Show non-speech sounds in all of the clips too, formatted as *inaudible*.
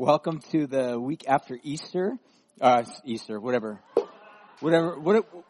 Welcome to the week after Easter, uh, Easter, whatever, whatever,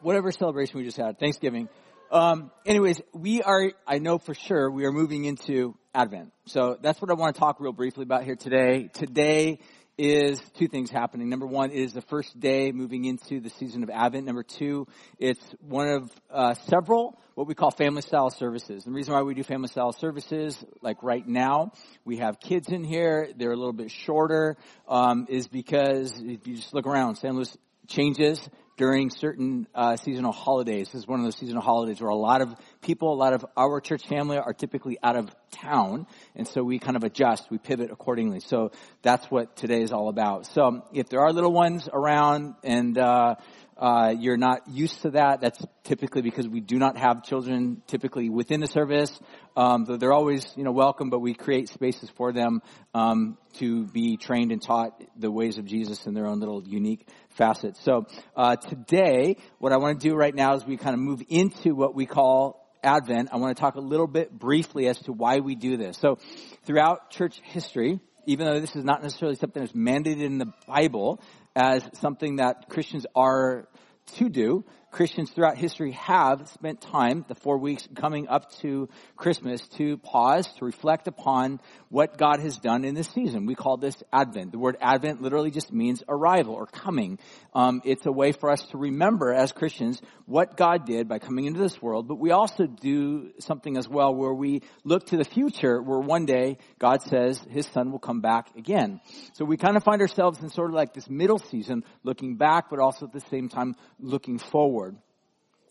whatever celebration we just had, Thanksgiving. Um, anyways, we are, I know for sure, we are moving into Advent. So that's what I want to talk real briefly about here today. Today is two things happening. Number one, it is the first day moving into the season of Advent. Number two, it's one of uh, several what we call family style services. The reason why we do family style services, like right now, we have kids in here. They're a little bit shorter, um, is because if you just look around, San Luis changes during certain uh, seasonal holidays. This is one of those seasonal holidays where a lot of people, a lot of our church family are typically out of town, and so we kind of adjust, we pivot accordingly. So that's what today is all about. So if there are little ones around and uh, uh, you're not used to that. That's typically because we do not have children typically within the service. Um, they're always, you know, welcome, but we create spaces for them um, to be trained and taught the ways of Jesus in their own little unique facets. So uh, today, what I want to do right now is we kind of move into what we call Advent. I want to talk a little bit briefly as to why we do this. So throughout church history, even though this is not necessarily something that's mandated in the Bible, as something that Christians are to do. Christians throughout history have spent time, the four weeks coming up to Christmas, to pause, to reflect upon what God has done in this season. We call this Advent. The word Advent literally just means arrival or coming. Um, it's a way for us to remember as Christians what God did by coming into this world, but we also do something as well where we look to the future where one day God says his son will come back again. So we kind of find ourselves in sort of like this middle season looking back, but also at the same time looking forward.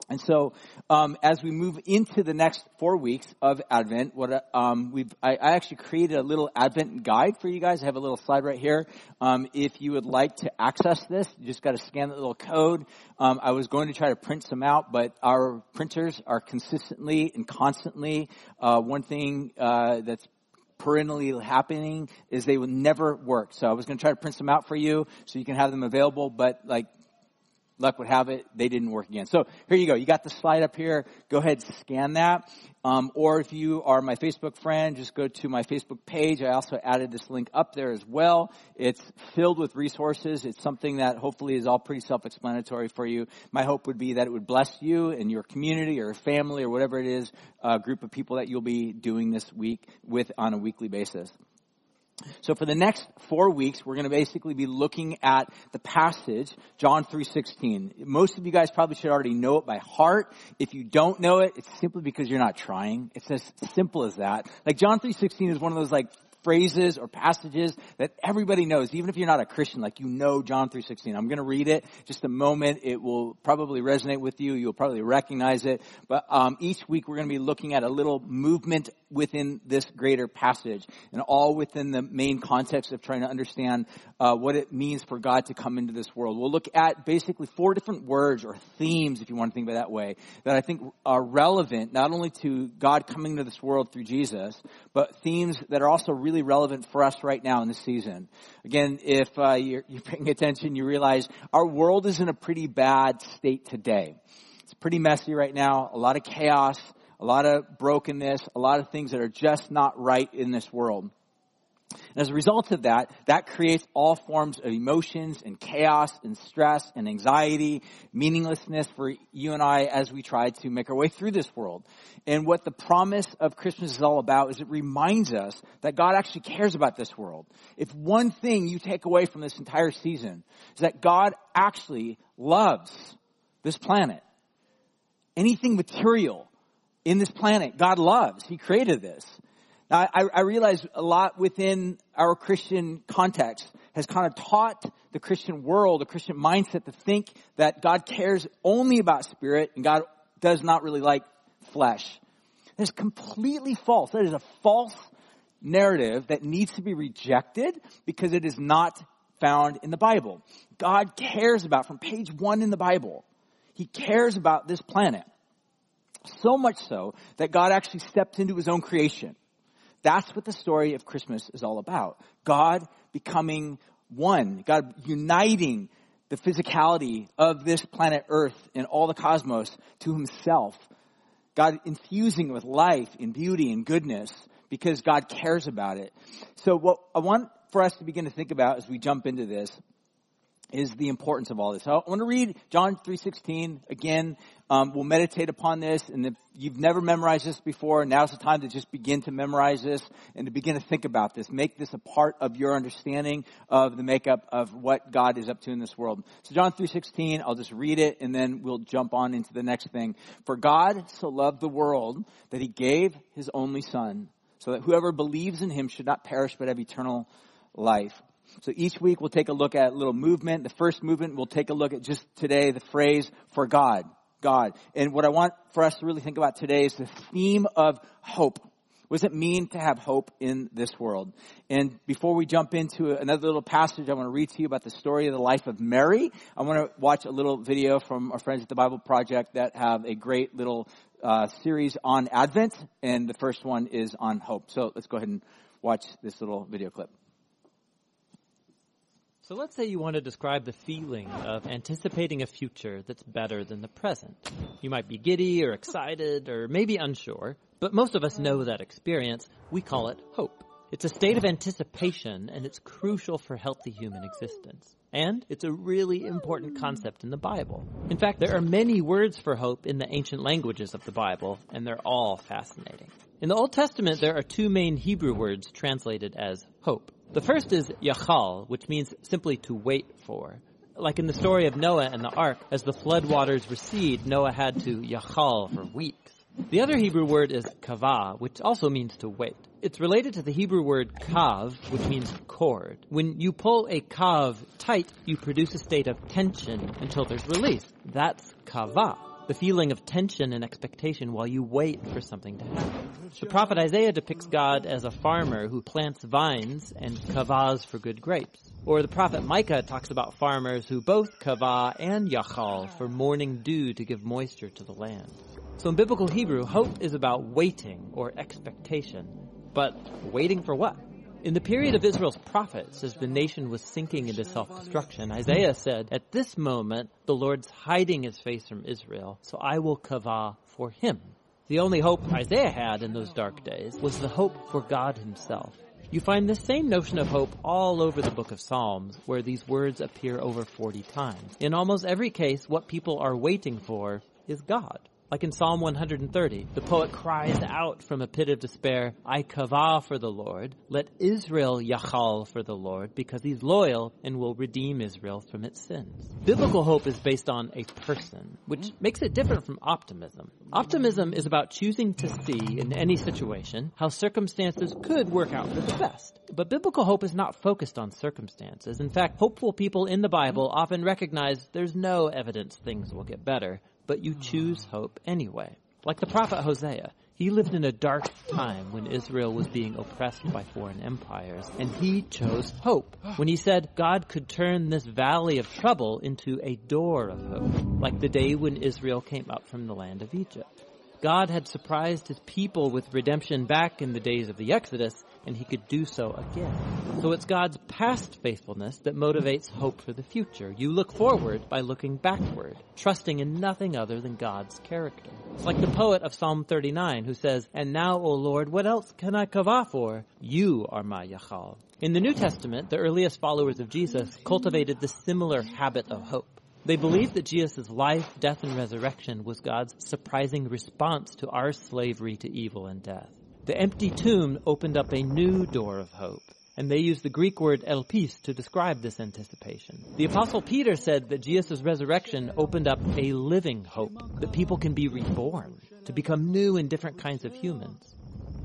And so, um, as we move into the next four weeks of Advent, what um, we've I, I, actually created a little Advent guide for you guys. I have a little slide right here. Um, if you would like to access this, you just got to scan the little code. Um, I was going to try to print some out, but our printers are consistently and constantly uh, one thing uh, that's perennially happening is they will never work. So I was going to try to print some out for you so you can have them available, but like luck would have it, they didn't work again. So here you go. You got the slide up here. Go ahead, and scan that. Um, or if you are my Facebook friend, just go to my Facebook page. I also added this link up there as well. It's filled with resources. It's something that hopefully is all pretty self-explanatory for you. My hope would be that it would bless you and your community or family or whatever it is, a group of people that you'll be doing this week with on a weekly basis. So for the next four weeks, we're going to basically be looking at the passage, John 3.16. Most of you guys probably should already know it by heart. If you don't know it, it's simply because you're not trying. It's as simple as that. Like John 3.16 is one of those like phrases or passages that everybody knows, even if you're not a Christian, like you know John 3.16. I'm going to read it just a moment. It will probably resonate with you. You'll probably recognize it. But um, each week we're going to be looking at a little movement within this greater passage and all within the main context of trying to understand uh, what it means for God to come into this world. We'll look at basically four different words or themes, if you want to think about it that way, that I think are relevant not only to God coming to this world through Jesus, but themes that are also really relevant for us right now in this season. Again, if uh, you're, you're paying attention, you realize our world is in a pretty bad state today. It's pretty messy right now, a lot of chaos, a lot of brokenness, a lot of things that are just not right in this world. And as a result of that, that creates all forms of emotions and chaos and stress and anxiety, meaninglessness for you and I as we try to make our way through this world. And what the promise of Christmas is all about is it reminds us that God actually cares about this world. If one thing you take away from this entire season is that God actually loves this planet. Anything material in this planet, God loves. He created this. Now, I, I realize a lot within our Christian context has kind of taught the Christian world, the Christian mindset to think that God cares only about spirit and God does not really like flesh. That is completely false. That is a false narrative that needs to be rejected because it is not found in the Bible. God cares about, from page one in the Bible, He cares about this planet. So much so that God actually stepped into His own creation. That's what the story of Christmas is all about. God becoming one. God uniting the physicality of this planet Earth and all the cosmos to himself. God infusing with life and beauty and goodness because God cares about it. So what I want for us to begin to think about as we jump into this is the importance of all this. I want to read John 3.16 again. Um, we'll meditate upon this, and if you've never memorized this before, now's the time to just begin to memorize this and to begin to think about this. Make this a part of your understanding of the makeup of what God is up to in this world. So John 3.16, I'll just read it, and then we'll jump on into the next thing. For God so loved the world that he gave his only son, so that whoever believes in him should not perish but have eternal life. So each week we'll take a look at a little movement. The first movement we'll take a look at just today the phrase for God. God. And what I want for us to really think about today is the theme of hope. What does it mean to have hope in this world? And before we jump into another little passage, I want to read to you about the story of the life of Mary. I want to watch a little video from our friends at the Bible Project that have a great little uh, series on Advent, and the first one is on hope. So let's go ahead and watch this little video clip. So let's say you want to describe the feeling of anticipating a future that's better than the present. You might be giddy or excited or maybe unsure, but most of us know that experience. We call it hope. It's a state of anticipation and it's crucial for healthy human existence. And it's a really important concept in the Bible. In fact, there are many words for hope in the ancient languages of the Bible, and they're all fascinating. In the Old Testament, there are two main Hebrew words translated as hope. The first is yachal, which means simply to wait for. Like in the story of Noah and the ark, as the flood waters recede, Noah had to yachal for weeks. The other Hebrew word is kavah, which also means to wait. It's related to the Hebrew word kav, which means cord. When you pull a kav tight, you produce a state of tension until there's release. That's kavah the feeling of tension and expectation while you wait for something to happen. The prophet Isaiah depicts God as a farmer who plants vines and kavahs for good grapes. Or the prophet Micah talks about farmers who both kavah and yachal for morning dew to give moisture to the land. So in biblical Hebrew, hope is about waiting or expectation. But waiting for what? In the period of Israel's prophets, as the nation was sinking into self-destruction, Isaiah said, At this moment, the Lord's hiding his face from Israel, so I will kavah for him. The only hope Isaiah had in those dark days was the hope for God himself. You find the same notion of hope all over the book of Psalms, where these words appear over 40 times. In almost every case, what people are waiting for is God. Like in Psalm 130, the poet cries out from a pit of despair, I kavah for the Lord. Let Israel yachal for the Lord, because he's loyal and will redeem Israel from its sins. Biblical hope is based on a person, which mm-hmm. makes it different from optimism. Optimism is about choosing to see in any situation how circumstances could work out for the best. But biblical hope is not focused on circumstances. In fact, hopeful people in the Bible often recognize there's no evidence things will get better but you choose hmm. hope anyway. Like the prophet Hosea, he lived in a dark time when Israel was being oppressed by foreign empires, and he chose hope when he said God could turn this valley of trouble into a door of hope, like the day when Israel came up from the land of Egypt. God had surprised his people with redemption back in the days of the Exodus, and he could do so again. So it's God's past faithfulness that motivates hope for the future. You look forward by looking backward, trusting in nothing other than God's character. It's like the poet of Psalm 39 who says, And now, O Lord, what else can I kavah for? You are my Yachal. In the New Testament, the earliest followers of Jesus cultivated the similar habit of hope. They believed that Jesus' life, death, and resurrection was God's surprising response to our slavery to evil and death. The empty tomb opened up a new door of hope, and they used the Greek word elpis to describe this anticipation. The apostle Peter said that Jesus' resurrection opened up a living hope, that people can be reborn, to become new and different kinds of humans.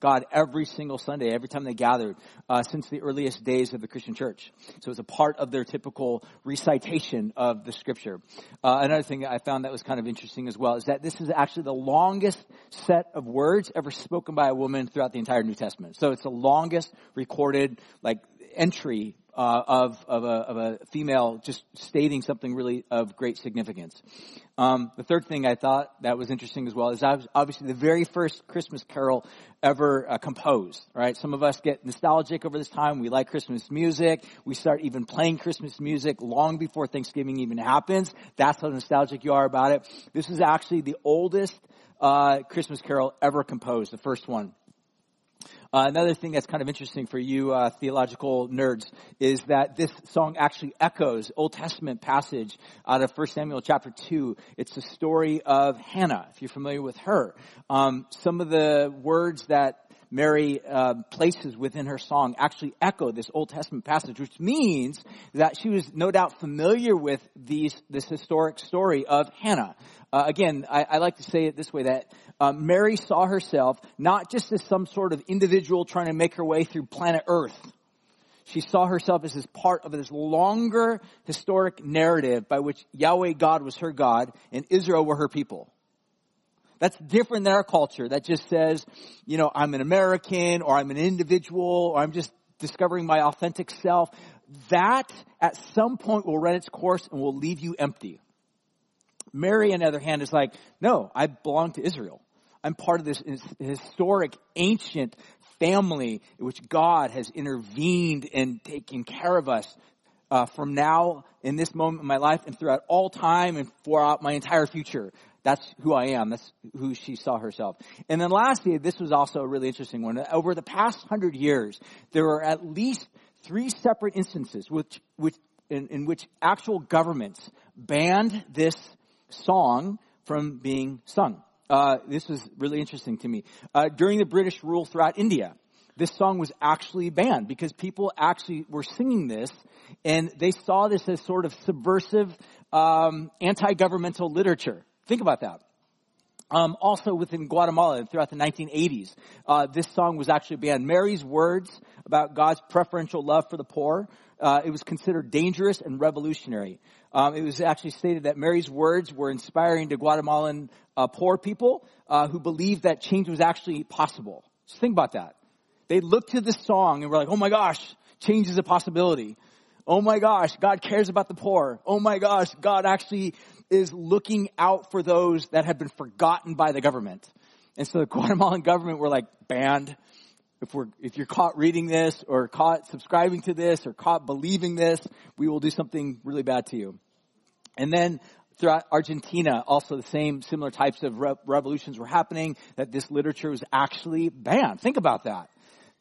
God every single Sunday, every time they gathered, uh, since the earliest days of the Christian church. So it's a part of their typical recitation of the scripture. Uh, another thing I found that was kind of interesting as well is that this is actually the longest set of words ever spoken by a woman throughout the entire New Testament. So it's the longest recorded, like, entry uh, of, of, a, of a female just stating something really of great significance. Um, the third thing I thought that was interesting as well is obviously the very first Christmas carol ever uh, composed, right? Some of us get nostalgic over this time. We like Christmas music. We start even playing Christmas music long before Thanksgiving even happens. That's how nostalgic you are about it. This is actually the oldest uh, Christmas carol ever composed, the first one. Uh, another thing that's kind of interesting for you uh, theological nerds is that this song actually echoes Old Testament passage out of 1 Samuel chapter 2. It's the story of Hannah, if you're familiar with her. Um, some of the words that Mary uh, places within her song actually echo this Old Testament passage, which means that she was no doubt familiar with these this historic story of Hannah. Uh, again, I, I, like to say it this way: that uh, Mary saw herself not just as some sort of individual trying to make her way through planet Earth. She saw herself as this part of this longer historic narrative by which Yahweh God was her God and Israel were her people. That's different than our culture that just says, you know, I'm an American or I'm an individual or I'm just discovering my authentic self. That at some point will run its course and will leave you empty. Mary, on the other hand, is like, no, I belong to Israel. I'm part of this historic, ancient family in which God has intervened and taken care of us uh, from now in this moment in my life and throughout all time and throughout my entire future. That's who I am. That's who she saw herself. And then lastly, this was also a really interesting one. Over the past hundred years, there were at least three separate instances which, which, in, in which actual governments banned this song from being sung. Uh, this was really interesting to me. Uh, during the British rule throughout India, this song was actually banned because people actually were singing this and they saw this as sort of subversive um, anti-governmental literature. Think about that. Um, also within Guatemala and throughout the 1980s, uh, this song was actually banned. Mary's words about God's preferential love for the poor, uh, it was considered dangerous and revolutionary. Um, it was actually stated that Mary's words were inspiring to Guatemalan uh, poor people uh, who believed that change was actually possible. Just think about that. They looked to this song and were like, "Oh my gosh, change is a possibility." Oh my gosh, God cares about the poor. Oh my gosh, God actually is looking out for those that have been forgotten by the government. And so the *laughs* Guatemalan government were like banned. If we're, if you're caught reading this or caught subscribing to this or caught believing this, we will do something really bad to you. And then throughout Argentina, also the same similar types of re- revolutions were happening that this literature was actually banned. Think about that.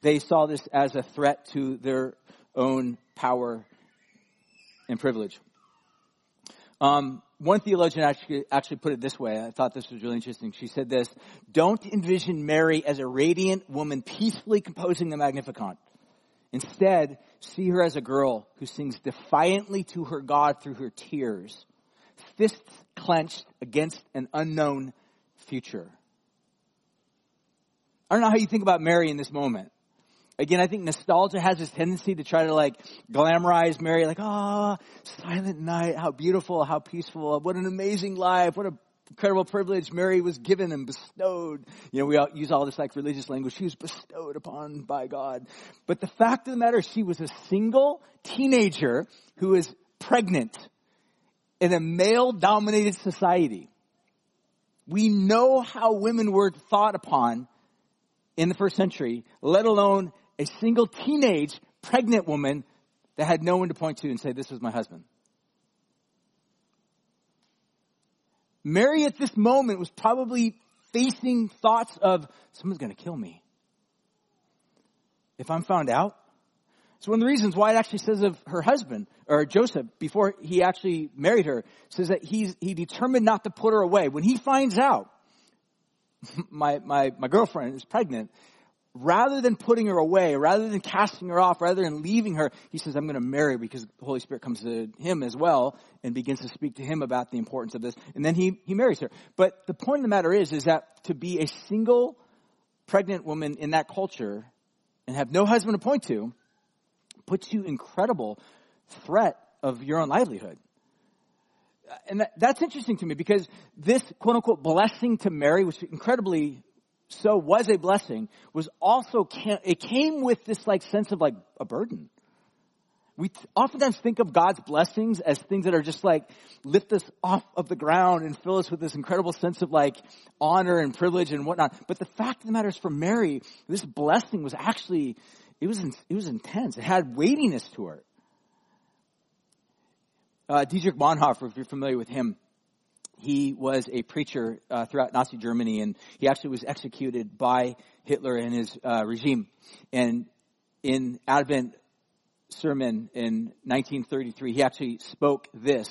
They saw this as a threat to their own power and privilege. Um, one theologian actually, actually put it this way. I thought this was really interesting. She said this, don't envision Mary as a radiant woman peacefully composing the Magnificat. Instead, see her as a girl who sings defiantly to her God through her tears, fists clenched against an unknown future. I don't know how you think about Mary in this moment. Again, I think nostalgia has this tendency to try to like glamorize Mary, like, ah, oh, silent night, how beautiful, how peaceful, what an amazing life, what a incredible privilege Mary was given and bestowed. You know, we all use all this like religious language. She was bestowed upon by God. But the fact of the matter, she was a single teenager who is pregnant in a male dominated society. We know how women were thought upon in the first century, let alone a single teenage pregnant woman that had no one to point to and say, this was my husband. Mary at this moment was probably facing thoughts of, someone's gonna kill me. If I'm found out, it's one of the reasons why it actually says of her husband, or Joseph, before he actually married her, says that he's, he determined not to put her away. When he finds out, *laughs* my, my, my girlfriend is pregnant, rather than putting her away, rather than casting her off, rather than leaving her, he says, I'm going to marry because the Holy Spirit comes to him as well and begins to speak to him about the importance of this. And then he, he marries her. But the point of the matter is, is that to be a single pregnant woman in that culture and have no husband to point to puts you incredible threat of your own livelihood. And that, that's interesting to me because this quote unquote blessing to Mary, which incredibly so was a blessing, was also, it came with this like sense of like a burden. We oftentimes think of God's blessings as things that are just like lift us off of the ground and fill us with this incredible sense of like honor and privilege and whatnot. But the fact of the matter is for Mary, this blessing was actually, it was, it was intense. It had weightiness to it. Uh, Dietrich Bonhoeffer, if you're familiar with him, he was a preacher uh, throughout Nazi Germany, and he actually was executed by Hitler and his uh, regime. And in Advent sermon in 1933, he actually spoke this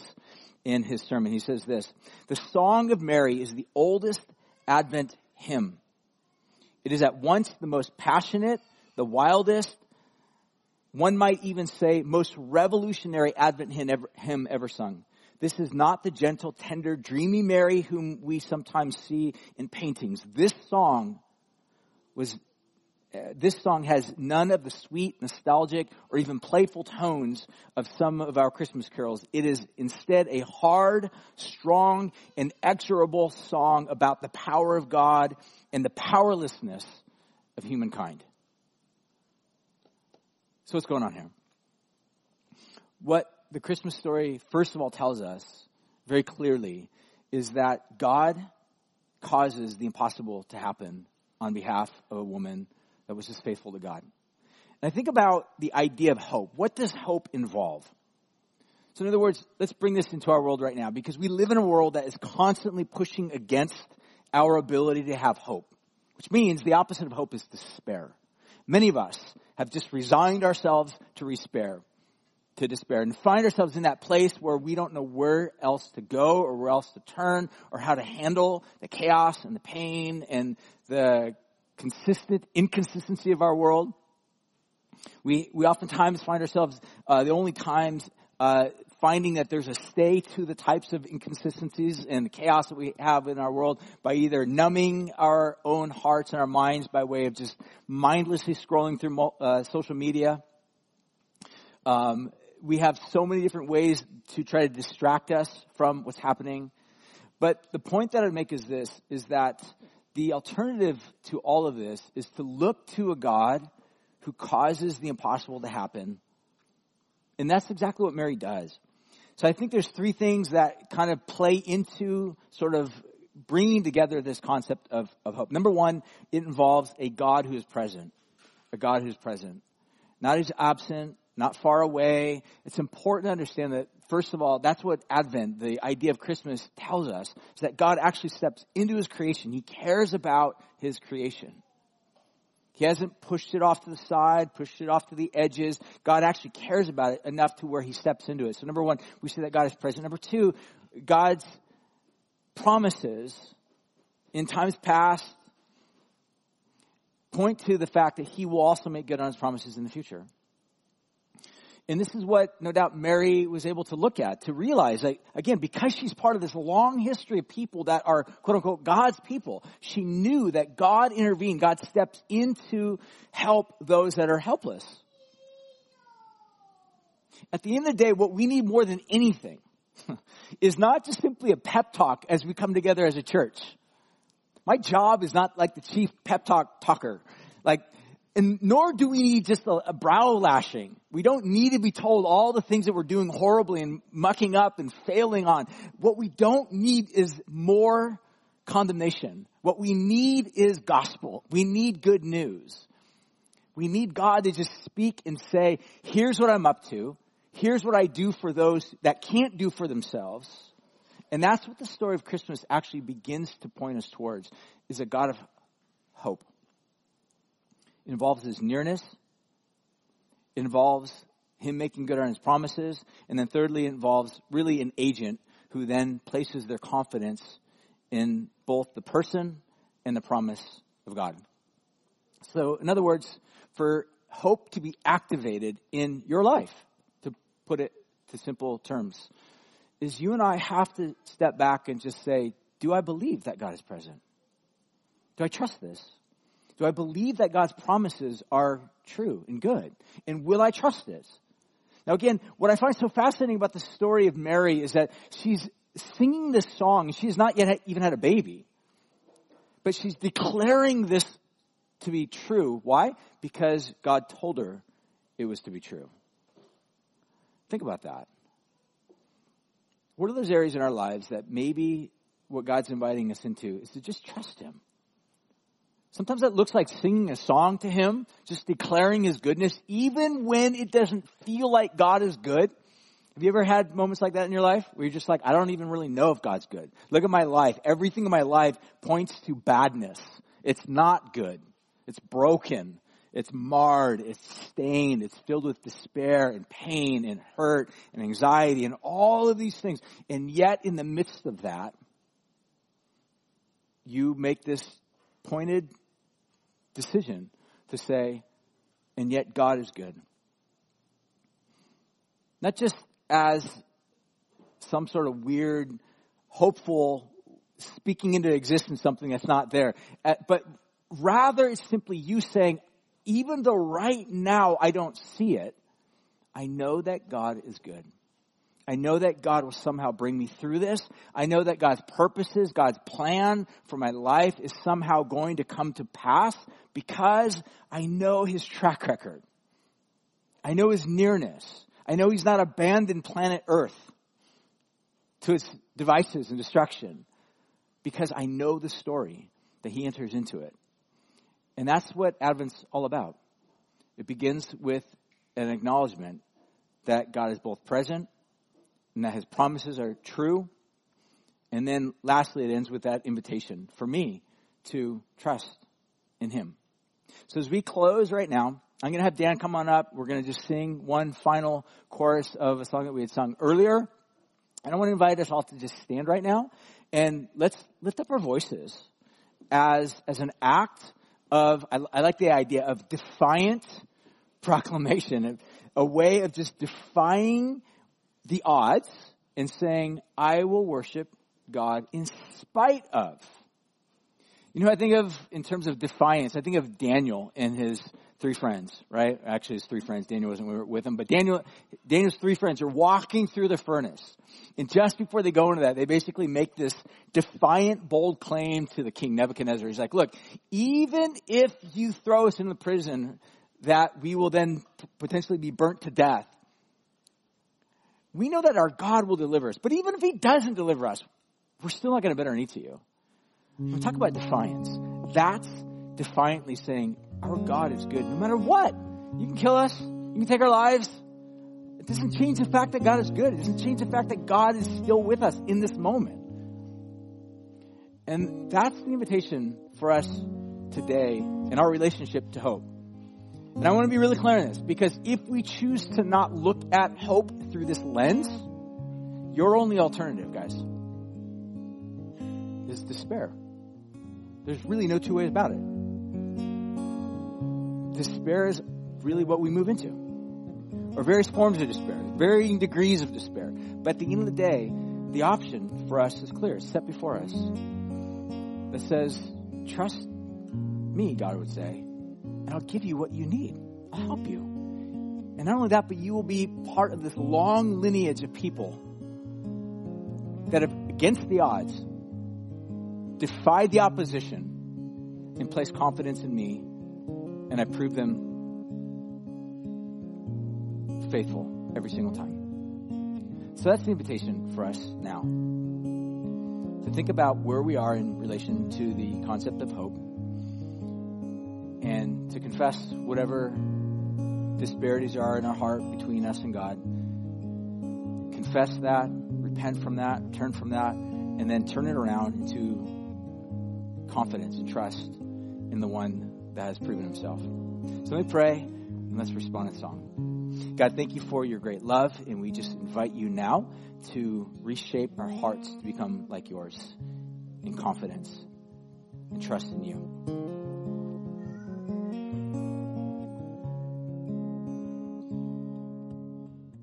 in his sermon. He says this: "The Song of Mary is the oldest Advent hymn. It is at once the most passionate, the wildest, one might even say most revolutionary Advent hymn ever, hymn ever sung. This is not the gentle, tender, dreamy Mary whom we sometimes see in paintings. This song was, uh, this song has none of the sweet, nostalgic, or even playful tones of some of our Christmas carols. It is instead a hard, strong, inexorable song about the power of God and the powerlessness of humankind. So what's going on here? What the Christmas story, first of all, tells us very clearly is that God causes the impossible to happen on behalf of a woman that was just faithful to God. And I think about the idea of hope. What does hope involve? So in other words, let's bring this into our world right now because we live in a world that is constantly pushing against our ability to have hope, which means the opposite of hope is despair. Many of us have just resigned ourselves to despair, to despair and find ourselves in that place where we don't know where else to go or where else to turn or how to handle the chaos and the pain and the consistent inconsistency of our world. We, we oftentimes find ourselves, uh, the only times, uh, finding that there's a stay to the types of inconsistencies and the chaos that we have in our world by either numbing our own hearts and our minds by way of just mindlessly scrolling through uh, social media. Um, we have so many different ways to try to distract us from what's happening. But the point that I'd make is this, is that the alternative to all of this is to look to a God who causes the impossible to happen. And that's exactly what Mary does. So I think there's three things that kind of play into sort of bringing together this concept of, of hope. Number one, it involves a God who is present. A God who's present. Not who's absent, not far away. It's important to understand that, first of all, that's what Advent, the idea of Christmas tells us, is that God actually steps into his creation. He cares about his creation. He hasn't pushed it off to the side, pushed it off to the edges. God actually cares about it enough to where he steps into it. So number one, we see that God is present. Number two, God's promises in times past point to the fact that he will also make good on his promises in the future. And this is what, no doubt, Mary was able to look at, to realize that, again, because she's part of this long history of people that are, quote unquote, God's people, she knew that God intervened, God steps in to help those that are helpless. At the end of the day, what we need more than anything *laughs* is not just simply a pep talk as we come together as a church. My job is not like the chief pep talk talker. Like, and nor do we need just a, a, brow lashing. We don't need to be told all the things that we're doing horribly and mucking up and failing on. What we don't need is more condemnation. What we need is gospel. We need good news. We need God to just speak and say, here's what I'm up to. Here's what I do for those that can't do for themselves. And that's what the story of Christmas actually begins to point us towards, is a God of hope. It involves his nearness. Involves him making good on his promises. And then thirdly, involves really an agent who then places their confidence in both the person and the promise of God. So, in other words, for hope to be activated in your life, to put it to simple terms, is you and I have to step back and just say, do I believe that God is present? Do I trust this? Do I believe that God's promises are true and good? And will I trust this? Now again, what I find so fascinating about the story of Mary is that she's singing this song. She has not yet even had a baby. But she's declaring this to be true. Why? Because God told her it was to be true. Think about that. What are those areas in our lives that maybe what God's inviting us into is to just trust Him? Sometimes that looks like singing a song to Him, just declaring His goodness, even when it doesn't feel like God is good. Have you ever had moments like that in your life where you're just like, I don't even really know if God's good? Look at my life. Everything in my life points to badness. It's not good. It's broken. It's marred. It's stained. It's filled with despair and pain and hurt and anxiety and all of these things. And yet in the midst of that, you make this pointed decision to say, and yet God is good. Not just as some sort of weird, hopeful, speaking into existence something that's not there, uh, but rather it's simply you saying, even though right now I don't see it, I know that God is good. I know that God will somehow bring me through this. I know that God's purposes, God's plan for my life is somehow going to come to pass because I know His track record. I know His nearness. I know He's not abandoned planet Earth to its devices and destruction because I know the story that He enters into it. And that's what Advent's all about. It begins with an acknowledgement that God is both present and that his promises are true. And then lastly, it ends with that invitation for me to trust in him. So as we close right now, I'm going to have Dan come on up. We're going to just sing one final chorus of a song that we had sung earlier. And I want to invite us all to just stand right now and let's lift up our voices as, as an act of, I, I like the idea of defiant proclamation, a way of just defying the odds and saying, I will worship God in spite of. You know, I think of, in terms of defiance, I think of Daniel and his three friends, right? Actually, his three friends. Daniel wasn't with him, but Daniel, Daniel's three friends are walking through the furnace. And just before they go into that, they basically make this defiant, bold claim to the king Nebuchadnezzar. He's like, look, even if you throw us in the prison that we will then potentially be burnt to death, we know that our God will deliver us. But even if He doesn't deliver us, we're still not going to bend our knee to you. We talk about defiance. That's defiantly saying, our God is good no matter what. You can kill us. You can take our lives. It doesn't change the fact that God is good. It doesn't change the fact that God is still with us in this moment. And that's the invitation for us today in our relationship to hope. And I want to be really clear on this because if we choose to not look at hope through this lens, your only alternative, guys, is despair. There's really no two ways about it. Despair is really what we move into. Or various forms of despair, varying degrees of despair. But at the end of the day, the option for us is clear, set before us. That says, trust me, God would say, and I'll give you what you need. I'll help you. And not only that, but you will be part of this long lineage of people that have, against the odds, defied the opposition and placed confidence in me, and I prove them faithful every single time. So that's the invitation for us now. To think about where we are in relation to the concept of hope and to confess whatever disparities are in our heart between us and God. Confess that, repent from that, turn from that, and then turn it around into confidence and trust in the one that has proven himself. So let me pray and let's respond in song. God, thank you for your great love, and we just invite you now to reshape our hearts to become like yours in confidence and trust in you.